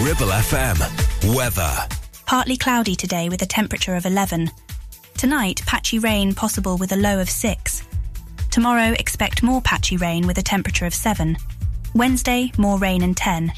Ribble FM. Weather. Partly cloudy today with a temperature of 11. Tonight, patchy rain possible with a low of 6. Tomorrow, expect more patchy rain with a temperature of 7. Wednesday, more rain and 10.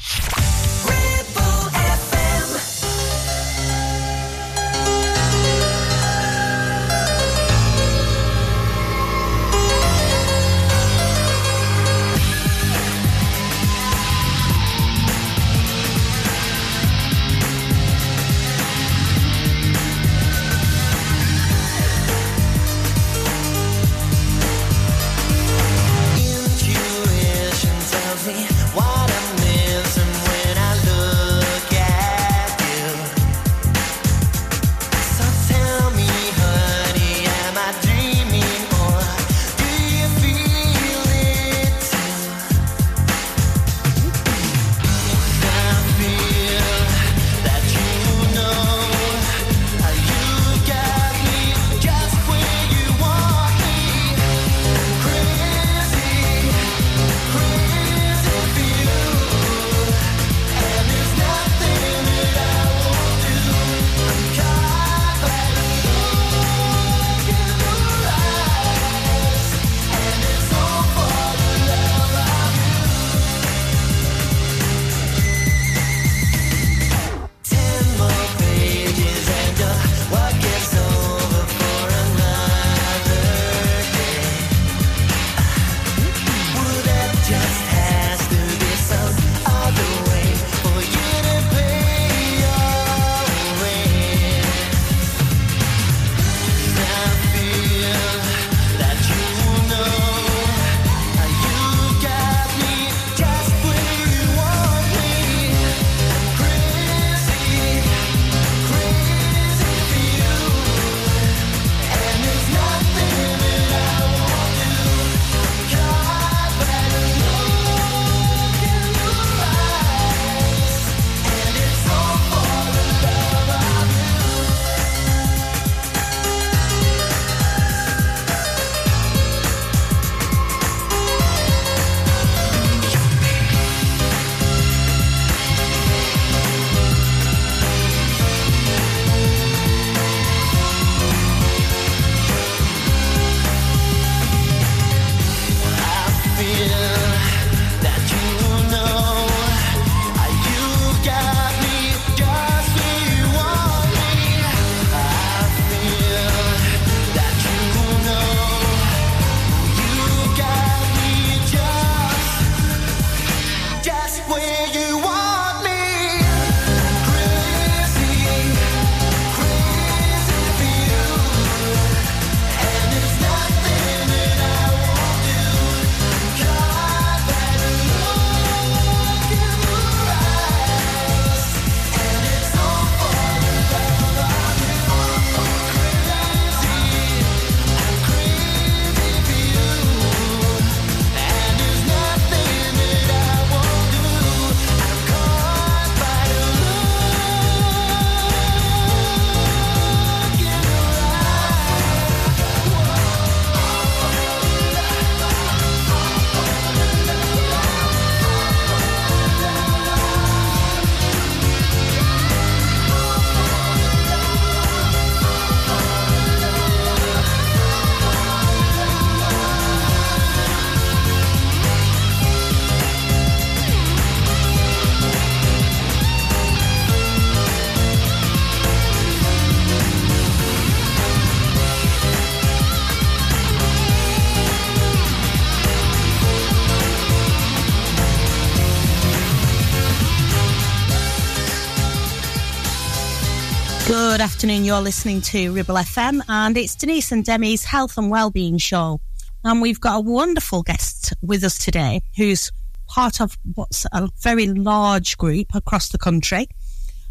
Afternoon. You're listening to Ribble FM, and it's Denise and Demi's Health and Wellbeing Show. And we've got a wonderful guest with us today who's part of what's a very large group across the country.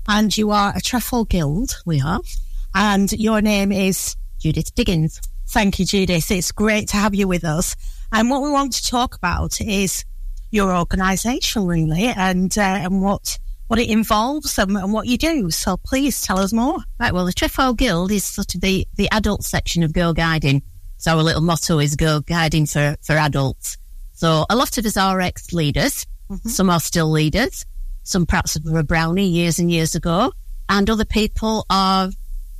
And you are a Trefoil Guild. We are. And your name is Judith Diggins. Thank you, Judith. It's great to have you with us. And what we want to talk about is your organisation, really, and uh, and what what it involves and, and what you do. So please tell us more. Right, well, the Trefoil Guild is sort of the, the adult section of Girlguiding. So our little motto is Girlguiding for, for adults. So a lot of us are ex-leaders. Mm-hmm. Some are still leaders. Some perhaps were a brownie years and years ago, and other people are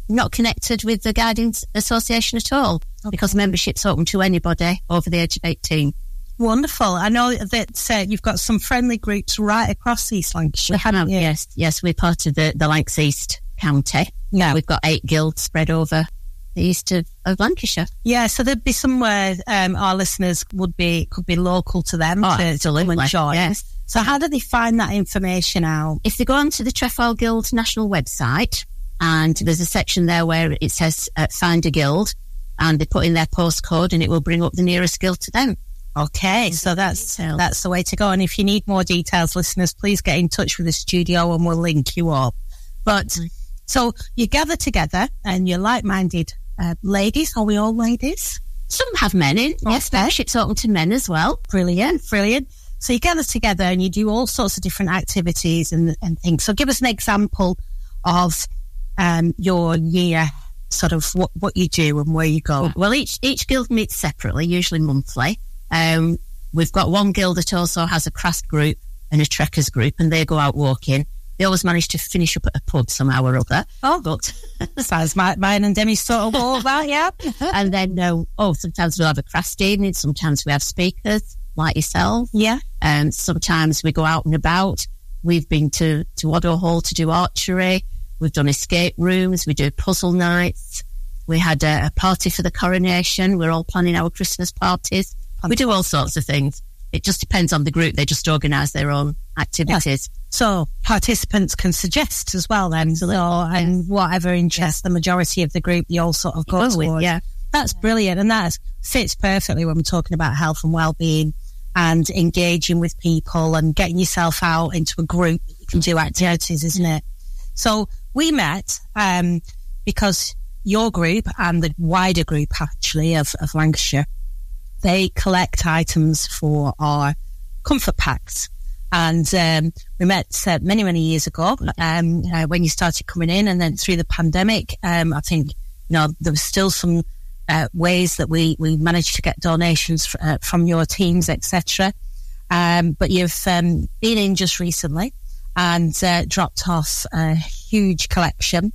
not connected with the Guiding Association at all because membership's open to anybody over the age of 18. Wonderful. I know that uh, you've got some friendly groups right across East Lancashire, have, yes, yes, we're part of the, the Lancs East County. Yeah. We've got eight guilds spread over the east of, of Lancashire. Yeah, so there'd be somewhere um, our listeners would be could be local to them Oh, to, to come and join. yes. So how do they find that information out? If they go onto the Trefoil Guild national website, and there's a section there where it says uh, find a guild, and they put in their postcode, and it will bring up the nearest guild to them. Okay, so that's Details. that's the way to go. And if you need more details, listeners, please get in touch with the studio and we'll link you up. But so you gather together and you're like-minded uh, ladies. Are we all ladies? Some have men in. Yes, Okay. membership's open to men as well. Brilliant, brilliant. So you gather together and you do all sorts of different activities and, and things. So give us an example of um, your year, sort of what, what you do and where you go. Well, each each guild meets separately, usually monthly. Um, we've got one guild that also has a craft group and a trekkers group, and they go out walking. They always manage to finish up at a pub somehow or other. Oh, But sounds my, mine and Demi's sort of all that, yeah. and then uh, oh, sometimes we'll have a craft evening. Sometimes we have speakers like yourself. Yeah. Um, sometimes we go out and about. We've been to to Waddow Hall to do archery. We've done escape rooms. We do puzzle nights. We had a, a party for the coronation. We're all planning our Christmas parties. We do all sorts of things. It just depends on the group. They just organise their own activities. So participants can suggest as well then, so, and whatever interests the majority of the group, you all sort of go Go with, towards. yeah. That's brilliant. And that fits perfectly when we're talking about health and well-being and engaging with people and getting yourself out into a group that you can do activities, isn't it? So we met, um, because your group and the wider group actually of, of Lancashire, they collect items for our comfort packs. And um, we met uh, many, many years ago um, uh, when you started coming in, and then through the pandemic, um, I think you know there was still some uh, ways that we we managed to get donations uh, from your teams, etc. Um, but you've um, been in just recently and uh, dropped off a huge collection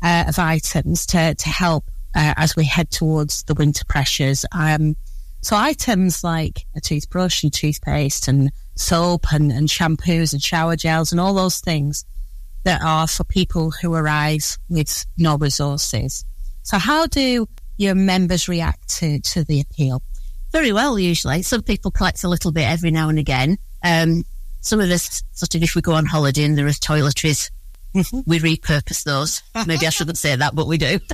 uh, of items to to help as we head towards the winter pressures. Um, so items like a toothbrush and toothpaste and soap and, and shampoos and shower gels and all those things that are for people who arrive with no resources. So how do your members react to, to the appeal? Very well, usually. Some people collect a little bit every now and again. Um, some of us, sort of, if we go on holiday and there are toiletries, we repurpose those. Maybe I shouldn't say that, but we do.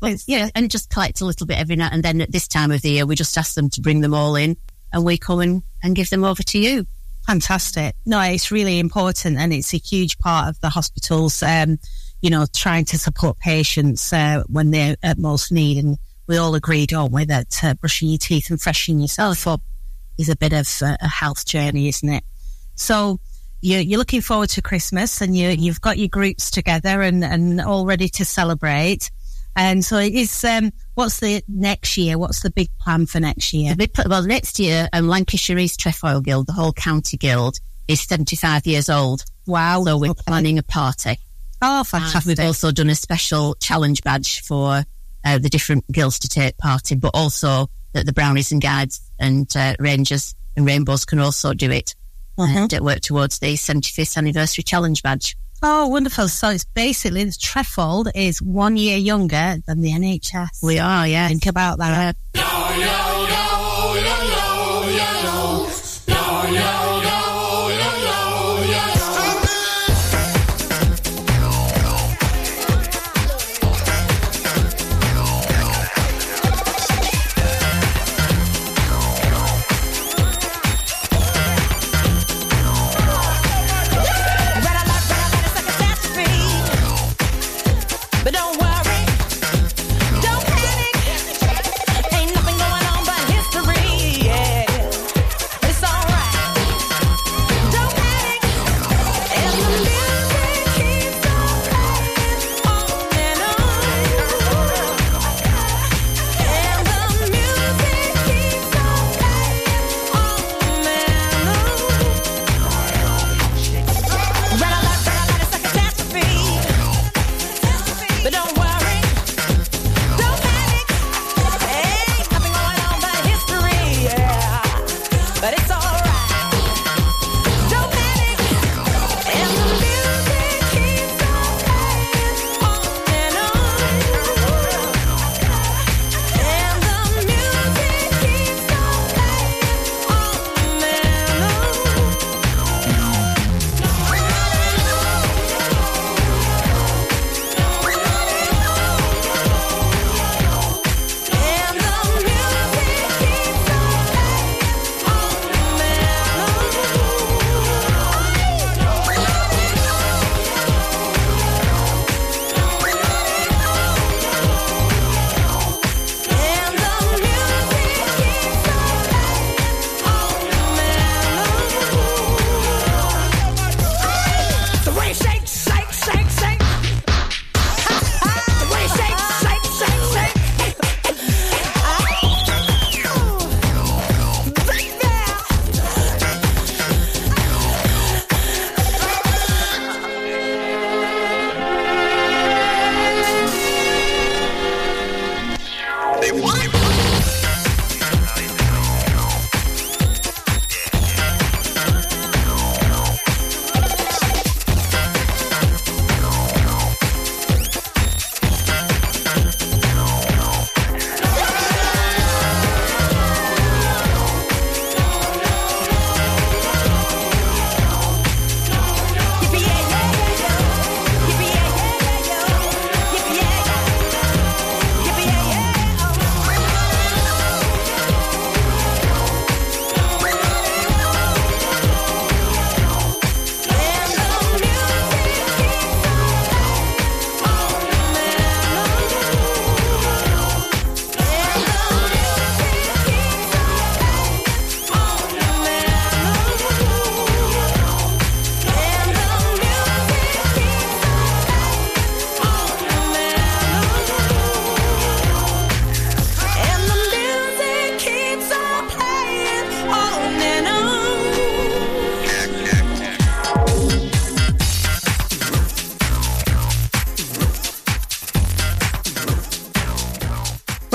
But, yeah, and just collect a little bit every now and then. At this time of the year, we just ask them to bring them all in, and we come and, and give them over to you. Fantastic. No, it's really important and it's a huge part of the hospitals, um, you know, trying to support patients uh, when they're at most need. And we all agree, don't we, that uh, brushing your teeth and freshening yourself up is a bit of uh, a health journey, isn't it? So you're, you're looking forward to Christmas and you, you've got your groups together and, and all ready to celebrate. And so it is, um, what's the next year? What's the big plan for next year? Big Well, next year, um, Lancashire East Trefoil Guild, the whole county guild, is 75 years old. Wow. So we're Okay. planning a party. Oh, And fantastic. we've also done a special challenge badge for uh, the different guilds to take part in, but also that the brownies and guides and uh, rangers and rainbows can also do it Mhm. and work towards the 75th anniversary challenge badge. Oh, wonderful. So it's basically the Trefoil is one year younger than the NHS. We are, yeah. Think about that. But don't worry,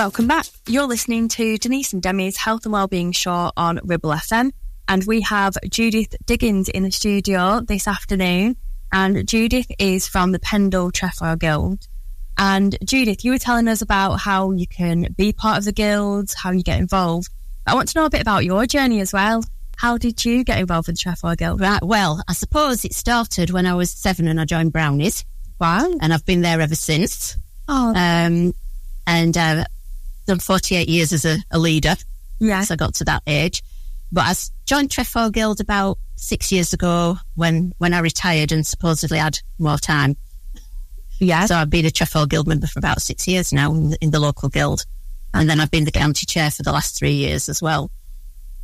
Welcome back. You're listening to Denise and Demi's Health and Wellbeing Show on Ribble FM. And we have Judith Diggins in the studio this afternoon. And Judith is from the Pendle Trefoil Guild. And Judith, you were telling us about how you can be part of the guild, how you get involved. I want to know a bit about your journey as well. How did you get involved with the Trefoil Guild? Right, well, I suppose it started when I was seven and I joined Brownies, Wow. and I've been there ever since. Oh, Um, and uh, done 48 years as a, a leader. yeah. So I got to that age. But I joined Trefoil Guild about six years ago when, when I retired and supposedly had more time. Yeah. So I've been a Trefoil Guild member for about six years now in the, in the local guild. And then I've been the county chair for the last three years as well.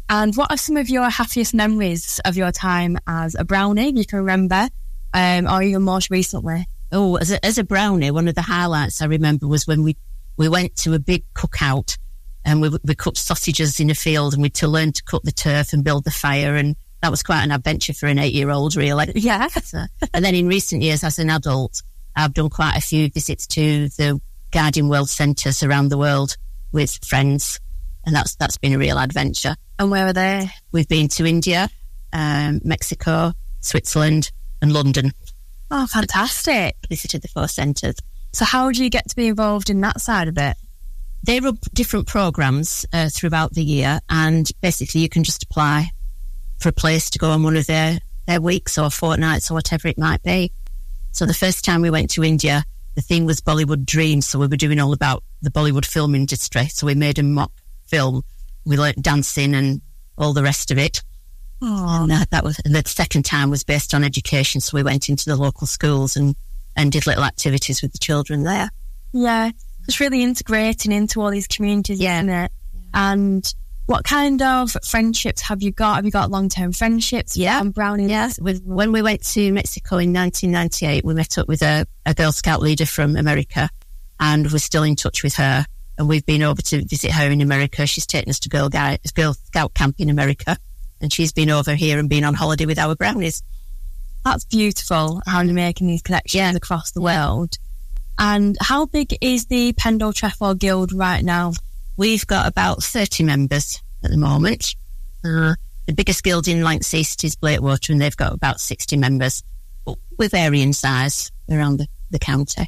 And what are some of your happiest memories of your time as a brownie you can remember, um, or even most recently? Oh, as a, as a brownie, one of the highlights I remember was when we, we went to a big cookout and we, we cooked sausages in a field and we had to learn to cut the turf and build the fire. And that was quite an adventure for an eight year old, really. Yeah. So- and then in recent years, as an adult, I've done quite a few visits to the Guiding World Centres around the world with friends. And that's, that's been a real adventure. And where are they? We've been to India, um, Mexico, Switzerland and London. Oh, fantastic. Visited the four centres. So, how do you get to be involved in that side of it? they run different programs uh, throughout the year, and basically you can just apply for a place to go on one of their their weeks or fortnights or whatever it might be. So the first time we went to India, the theme was Bollywood Dreams, so we were doing all about the Bollywood film industry. So we made a mock film. We learnt dancing and all the rest of it. And uh, that was and the second time was based on education. So we went into the local schools and and did little activities with the children there. Yeah. It's really integrating into all these communities, Yeah. isn't it? And what kind of friendships have you got? Have you got long term friendships? Yeah. And brownies? Yes, with, when we went to Mexico in 1998, we met up with a, a Girl Scout leader from America, and we're still in touch with her. And we've been over to visit her in America. She's taken us to Girl, Girl Scout camp in America, and she's been over here and been on holiday with our brownies. That's beautiful how you're making these connections across the world. And how big is the Pendle Trefoil Guild right now? We've got about 30 members at the moment. Uh, the biggest guild in Lancs East is Blakewater, and they've got about 60 members. But we vary in size around the, the county.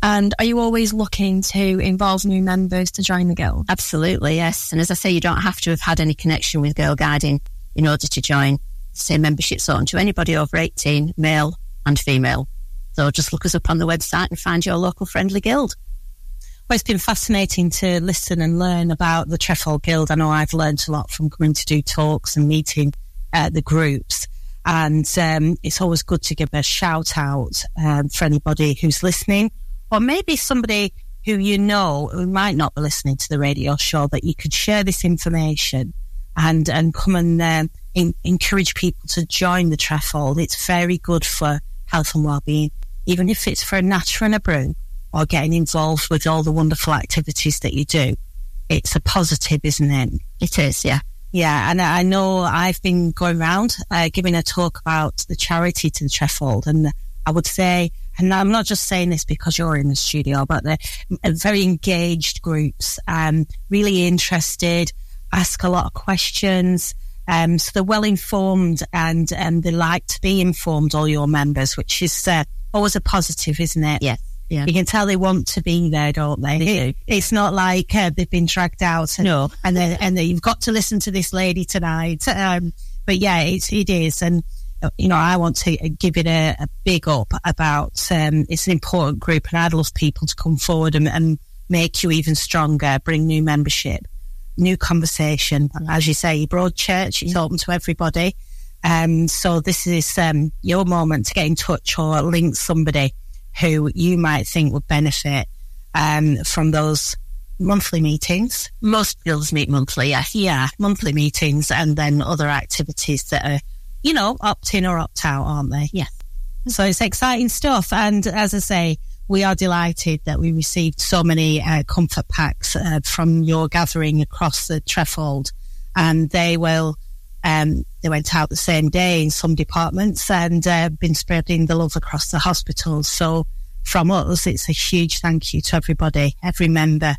And are you always looking to involve new members to join the guild? Absolutely, yes. And as I say, you don't have to have had any connection with Girl Guiding in order to join. Same membership's open to anybody over 18, male and female. So just look us up on the website and find your local friendly guild. Well, it's been fascinating to listen and learn about the Trefoil Guild. I know I've learned a lot from coming to do talks and meeting uh, the groups. And um, it's always good to give a shout out um, for anybody who's listening, or maybe somebody who you know who might not be listening to the radio show that you could share this information and and come and um, in, encourage people to join the Trefoil. It's very good for health and well-being, even if it's for a natter and a brew or getting involved with all the wonderful activities that you do. It's a positive, isn't it? It is, yeah. Yeah, and I know I've been going around uh, giving a talk about the charity to the Trefoil, and I would say, and I'm not just saying this because you're in the studio, but they're very engaged groups, um, really interested, ask a lot of questions. Um, so they're well informed and um, they like to be informed, all your members, which is uh, always a positive, isn't it? Yes, yeah. You can tell they want to be there, don't they? They do. It's not like uh, they've been dragged out. And, No. and then and then you've got to listen to this lady tonight. Um, but yeah, it, it is, and uh, you know, I want to give it a, a big up about. Um, it's an important group, and I'd love people to come forward and, and make you even stronger, bring new membership, new conversation. As you say, Broad Church is open to everybody. Um, so this is um, your moment to get in touch or link somebody who you might think would benefit um, from those monthly meetings. Most guilds meet monthly, yes. Yeah, monthly meetings and then other activities that are, you know, opt in or opt out, aren't they? Yes. So it's exciting stuff. And as I say, we are delighted that we received so many uh, comfort packs uh, from your gathering across the Trefoil. And they will, um, they went out the same day in some departments and uh, been spreading the love across the hospitals. So from us, it's a huge thank you to everybody, every member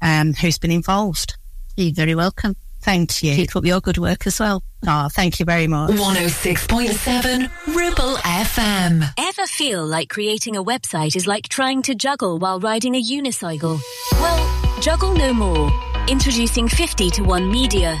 um, who's been involved. You're very welcome. Thank you. Keep up your good work as well. Oh, thank you very much. 106.7 Ribble FM. Ever feel like creating a website is like trying to juggle while riding a unicycle? Well, juggle no more. Introducing 50 to 1 Media.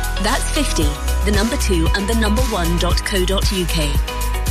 That's 50, the number 2 and the number 1.co.uk.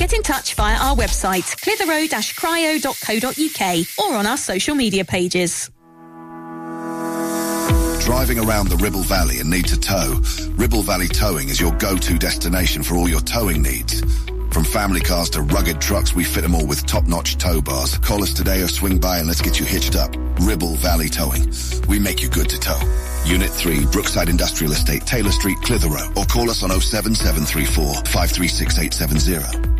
Get in touch via our website, clitheroe-cryo.co.uk or on our social media pages. Driving around the Ribble Valley and need to tow? Ribble Valley Towing is your go-to destination for all your towing needs. From family cars to rugged trucks, we fit them all with top-notch tow bars. Call us today or swing by and let's get you hitched up. Ribble Valley Towing. We make you good to tow. Unit 3, Brookside Industrial Estate, Taylor Street, Clitheroe. Or call us on 07734 536870.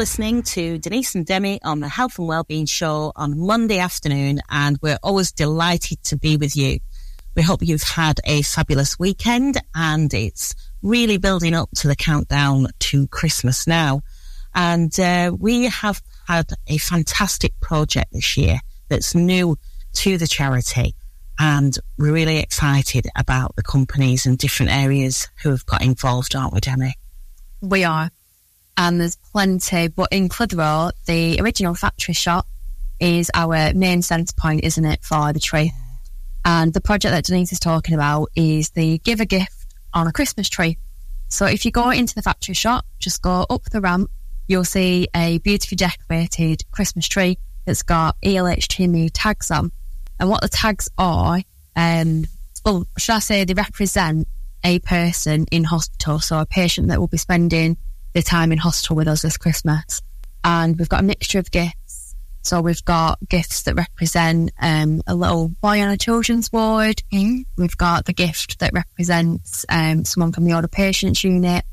listening to Denise and Demi on the Health and Wellbeing Show on Monday afternoon, and we're always delighted to be with you. We hope you've had a fabulous weekend, and it's really building up to the countdown to Christmas now. And uh, we have had a fantastic project this year that's new to the charity. And we're really excited about the companies and different areas who have got involved, aren't we, Demi? We are. And there's plenty, but in Clitheroe, the original factory shop is our main centre point, isn't it, for the tree? And the project that Denise is talking about is the give a gift on a Christmas tree. So if you go into the factory shop, just go up the ramp, you'll see a beautifully decorated Christmas tree that's got ELHT&Me tags on. And what the tags are, um, well, should I say they represent a person in hospital, so a patient that will be spending their time in hospital with us this Christmas. And we've got a mixture of gifts. So we've got gifts that represent um, a little boy on a children's ward. We've got the gift that represents um, someone from the older patients unit.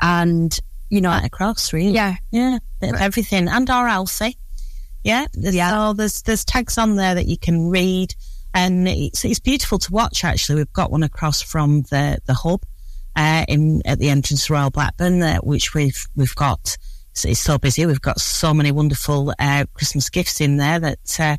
And, you know, Right across, really. yeah, Yeah, everything, and our Alfie. Yeah, there's, so there's there's tags on there that you can read, and it's it's beautiful to watch. Actually, we've got one across from the the hub, uh, in at the entrance to Royal Blackburn, uh, which we've we've got. It's, it's so busy. We've got so many wonderful uh, Christmas gifts in there that uh,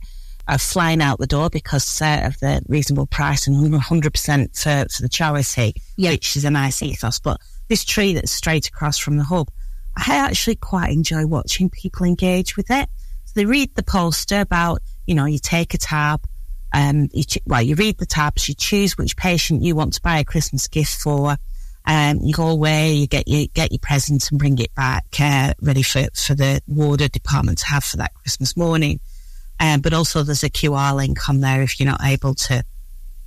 are flying out the door because uh, of the reasonable price and 100 percent for for the charity, which is a nice ethos. But this tree that's straight across from the hub. I actually quite enjoy watching people engage with it. So they read the poster about, you know, you take a tab, um, you ch- well, you read the tabs, you choose which patient you want to buy a Christmas gift for. Um, you go away, you get your get your present and bring it back, uh, ready for for the warder department to have for that Christmas morning. Um, but also there's a QR link on there if you're not able to,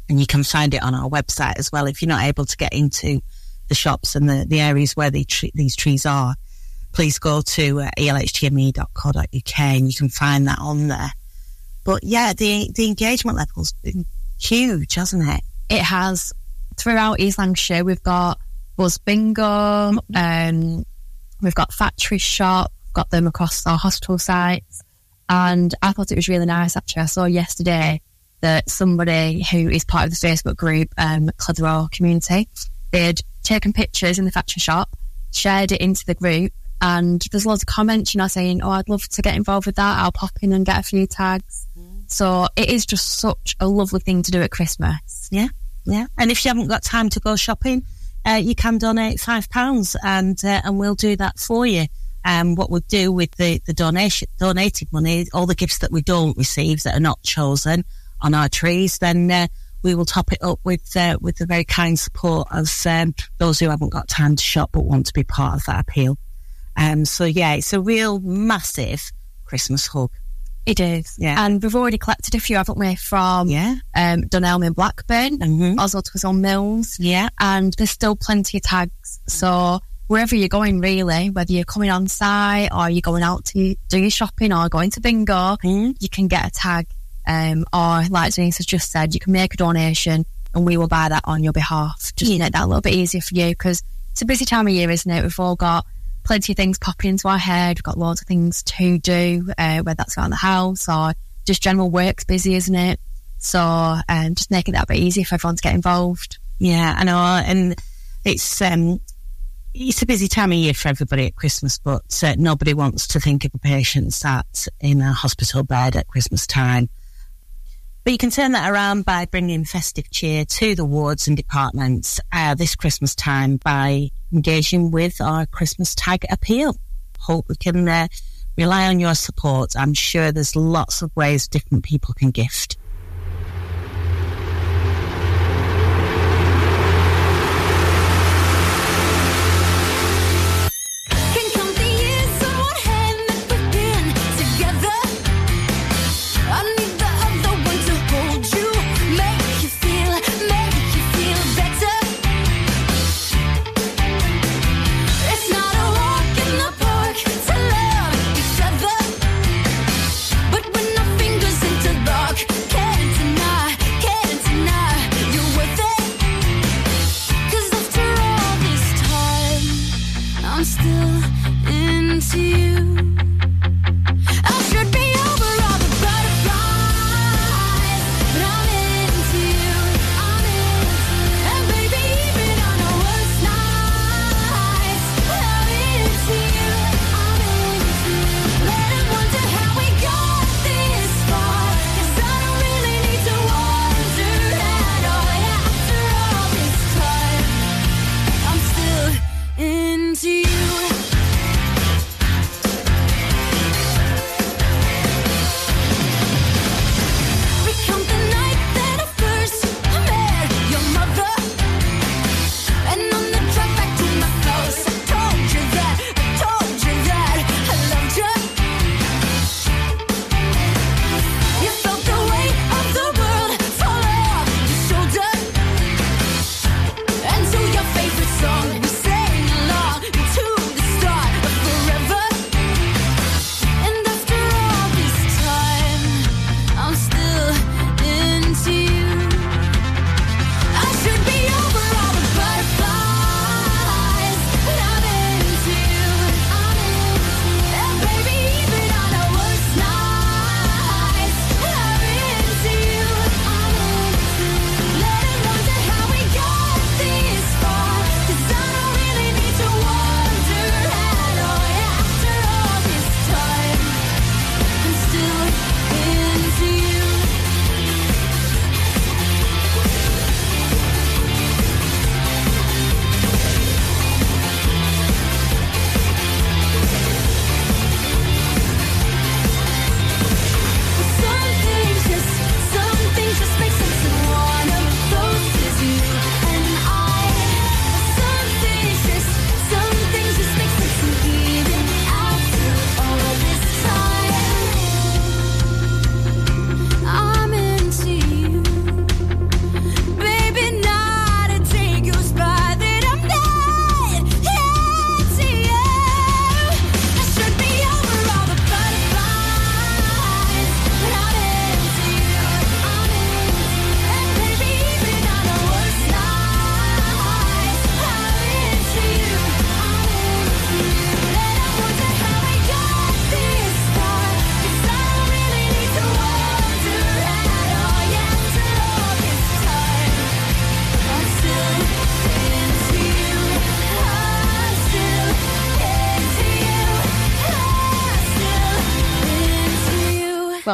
and you can find it on our website as well if you're not able to get into the shops and the, the areas where the tre- these trees are please go to uh, elhtme.co.uk and you can find that on there. But yeah, the the engagement level's been huge, hasn't it? it has throughout East Lancashire. We've got Buzz Bingo, um, we've got Factory Shop, got them across our hospital sites, and I thought it was really nice. Actually, I saw yesterday that somebody who is part of the Facebook group, um, Clitheroe Community, they'd taken pictures in the factory shop, shared it into the group, and there's loads of comments, you know, saying, "Oh, I'd love to get involved with that. I'll pop in and get a few tags." So it is just such a lovely thing to do at Christmas. Yeah, yeah. And if you haven't got time to go shopping, uh, you can donate five pounds, and uh, and we'll do that for you. Um, what we'll do with the the donation donated money, all the gifts that we don't receive that are not chosen on our trees, then uh, we will top it up with uh, with the very kind support of um, those who haven't got time to shop but want to be part of that appeal. Um, so yeah, it's a real massive Christmas hug. It is. Yeah. And we've already collected a few, haven't we, from Yeah. um, Dunelm in Blackburn, Mhm. Oswaldtwistle Mills, Yeah. and there's still plenty of tags. So wherever you're going, really, whether you're coming on site or you're going out to do your shopping or going to bingo, Mhm. you can get a tag. Um, or like Denise has just said, you can make a donation and we will buy that on your behalf. Just make that a little bit easier for you because it's a busy time of year, isn't it? We've all got plenty of things popping into our head. We've got loads of things to do, uh, whether that's around the house or just general work's busy, isn't it? So um, just making that a bit easier for everyone to get involved. Yeah, I know, and it's um, it's a busy time of year for everybody at Christmas, but uh, nobody wants to think of a patient sat in a hospital bed at Christmas time. But you can turn that around by bringing festive cheer to the wards and departments uh, this Christmas time by engaging with our Christmas tag appeal. Hope we can uh, rely on your support. I'm sure there's lots of ways different people can gift.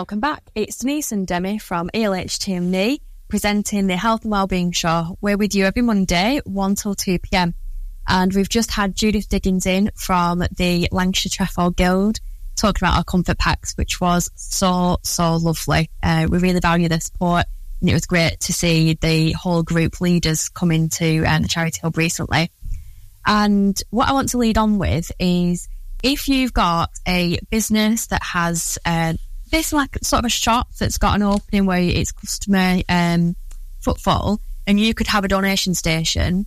Welcome back. It's Denise and Demi from ELHT&Me presenting the Health and Wellbeing Show. We're with you every Monday, 1 till 2 pm. And we've just had Judith Diggins in from the Lancashire Trefoil Guild talking about our comfort packs, which was so, so lovely. Uh, we really value the support. And it was great to see the whole group leaders come into um, the charity hub recently. And what I want to lead on with is if you've got a business that has uh, this like sort of a shop that's got an opening where it's customer um, footfall, and you could have a donation station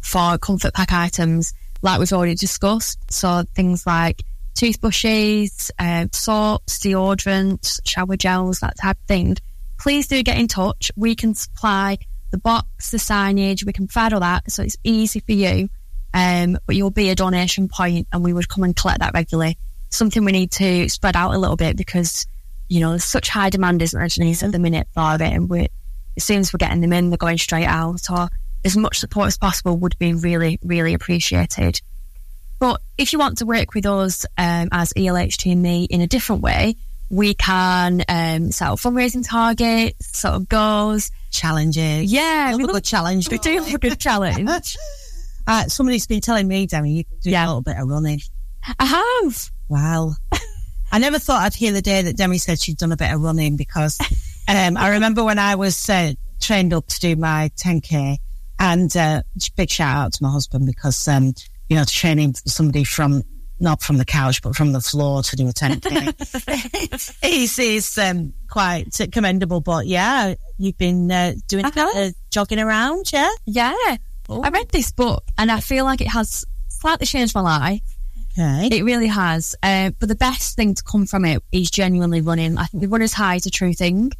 for comfort pack items like we've already discussed. So things like toothbrushes, uh, soaps, deodorants, shower gels, that type of thing. Please do get in touch. We can supply the box, the signage, we can provide all that, so it's easy for you. Um, but you'll be a donation point, and we would come and collect that regularly. Something we need to spread out a little bit because you know there's such high demand, isn't there, Denise, at the minute for it, and we as soon as we're getting them in, they're going straight out. So as much support as possible would be really, really appreciated. But if you want to work with us um, as ELHT&Me in a different way, we can um, set up fundraising targets, sort of goals. Challenges. Yeah, Love we a good challenge. We do love a good challenge. Uh, somebody's been telling me, Demi, you can do Yeah. a little bit of running. I have. Wow. I never thought I'd hear the day that Demi said she'd done a bit of running because um, I remember when I was uh, trained up to do my 10K and uh, big shout out to my husband because, um, you know, training somebody from, not from the couch, but from the floor to do a 10K is, is um, quite commendable. But yeah, you've been uh, doing Uh-huh. jogging around, yeah? Yeah. I read this book and I feel like it has slightly changed my life. Okay. It really has. Uh, but the best thing to come from it is genuinely running. I think the runner's high is a true thing.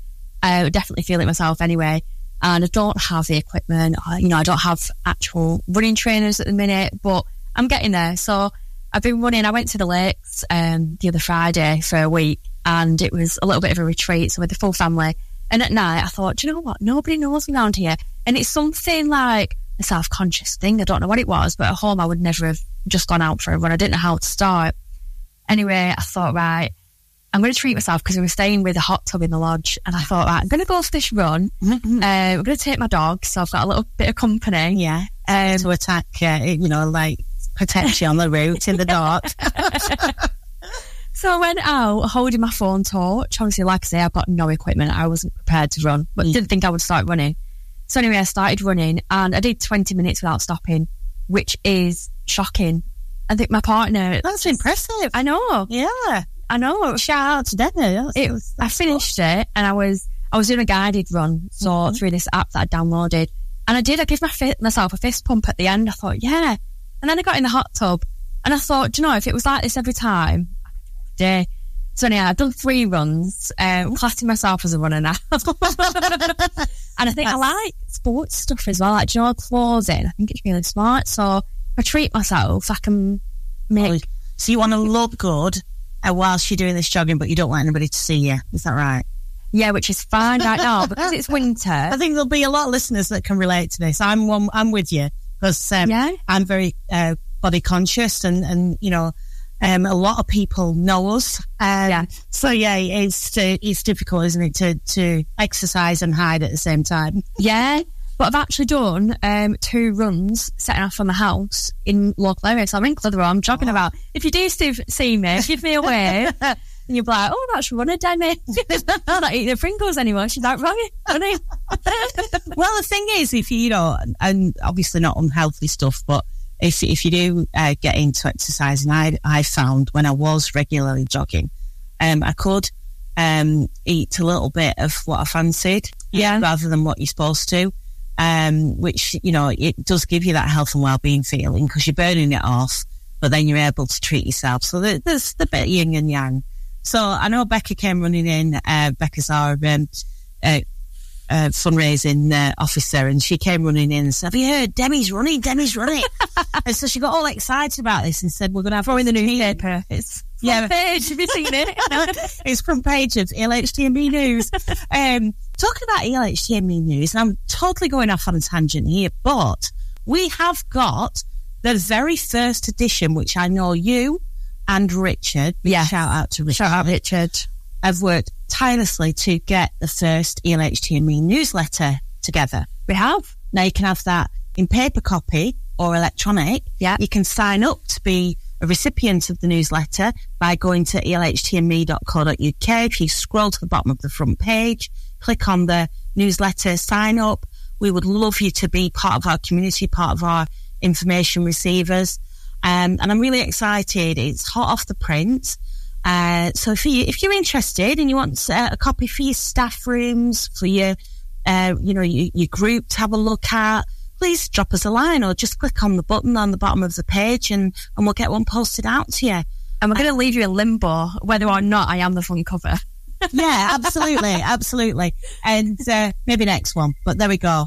I definitely feel it myself anyway. And I don't have the equipment. I- You know, I don't have actual running trainers at the minute, but I'm getting there. So I've been running. I went to the lakes um, the other Friday for a week and it was a little bit of a retreat. So with the full family. And at night, I thought, you know what? Nobody knows me around here. And it's something like a self conscious thing. I don't know what it was, but at home, I would never have just gone out for a run. I didn't know how to start. Anyway, I thought, right, I'm going to treat myself because we were staying with a hot tub in the lodge. And I thought, right, I'm going to go for this run. Uh, I'm going to take my dog. So I've got a little bit of company. Yeah. Um, to attack, uh, you know, like protect you on the route in the dark. So I went out holding my phone torch. Obviously, like I say, I've got no equipment. I wasn't prepared to run, but didn't think I would start running. So anyway, I started running and I did 20 minutes without stopping, which is shocking. I think my partner. That's impressive. I know. Yeah. I know. Shout out to. That's- It was, I finished it and I was, I was doing a guided run. So mm-hmm. through this app that I downloaded and I did, I gave my fi- myself a fist pump at the end. I thought, yeah. And then I got in the hot tub and I thought, do you know, if it was like this every time, I could do it every day. So yeah, I've done three runs, um, classing myself as a runner now. and I think I like sports stuff as well, like, you know, clothing. I think it's really smart. So if I treat myself, I can make So you want to look good uh, whilst you're doing this jogging, but you don't want anybody to see you. Is that right? Yeah, which is fine right now because it's winter. I think there'll be a lot of listeners that can relate to this. I'm one, I'm with you because um, Yeah. I'm very uh, body conscious, and and you know, um, a lot of people know us. Um, Yeah. So yeah, it's uh, it's difficult, isn't it, to to exercise and hide at the same time? Yeah, but I've actually done um, two runs setting off from the house in local areas. So I'm in Clitheroe. I'm jogging about. If you do see, see me, give me a wave. And you'll be like, oh, that's runner, Demi. I'm not eating the Pringles anymore. She's like, running, running. Well, the thing is, if you, you know, and obviously not unhealthy stuff, but if if you do uh, get into exercising, I I found when I was regularly jogging, um, I could um eat a little bit of what I fancied, Yeah. rather than what you're supposed to, um, which you know it does give you that health and well-being feeling because you're burning it off, but then you're able to treat yourself. So there- there's the bit yin and yang. So I know Becca came running in. Uh, Becca's our um, uh, uh, fundraising uh, officer, and she came running in and said, "Have you heard? Demi's running. Demi's running." and so she got all excited about this and said, "We're going to have Throw in the newspaper. It's Yeah. yeah. page. Have you seen it? it's front page of ELHT&Me News. um, talking about ELHT&Me News, and I'm totally going off on a tangent here, but we have got the very first edition, which I know you and Richard. Yes. Shout out to Richard. Shout out, Richard. Have worked tirelessly to get the first ELHT&Me newsletter together. We have. Now you can have that in paper copy or electronic. Yeah. You can sign up to be a recipient of the newsletter by going to elhtme.co.uk. If you scroll to the bottom of the front page, click on the newsletter, sign up. We would love you to be part of our community, part of our information receivers. Um, and I'm really excited. It's hot off the print. Uh, so if you if you're interested and you want uh, a copy for your staff rooms, for your uh, you know your, your group to have a look at, please drop us a line or just click on the button on the bottom of the page and and we'll get one posted out to you. And we're going to leave you in limbo whether or not I am the front cover. Yeah, absolutely, absolutely. And uh, maybe next one, but there we go.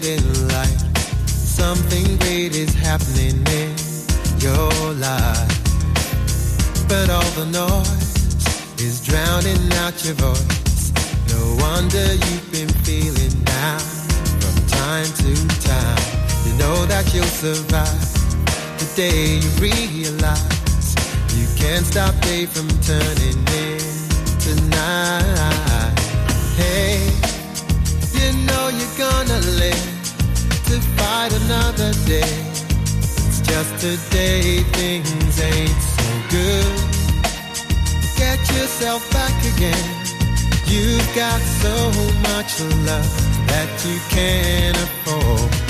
great in life. Something great is happening in your life. But all the noise is drowning out your voice. No wonder you've been feeling down from time to time. You know that you'll survive the day you realize you can't stop day from turning into night. Hey you know you're gonna live to fight another day. It's just today things ain't so good. Get yourself back again. You've got so much love that you can't afford.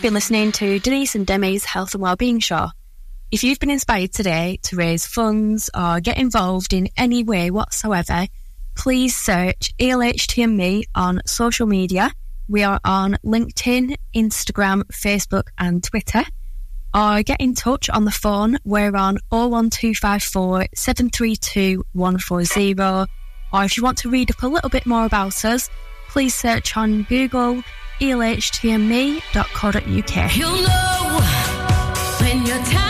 You've been listening to Denise and Demi's Health and Wellbeing Show. If you've been inspired today to raise funds or get involved in any way whatsoever, please search ELHT and me on social media. We are on LinkedIn, Instagram, Facebook, and Twitter. Or get in touch on the phone. We're on 01254 732 140. Or if you want to read up a little bit more about us, please search on Google elhtme.co.uk. You'll know when your time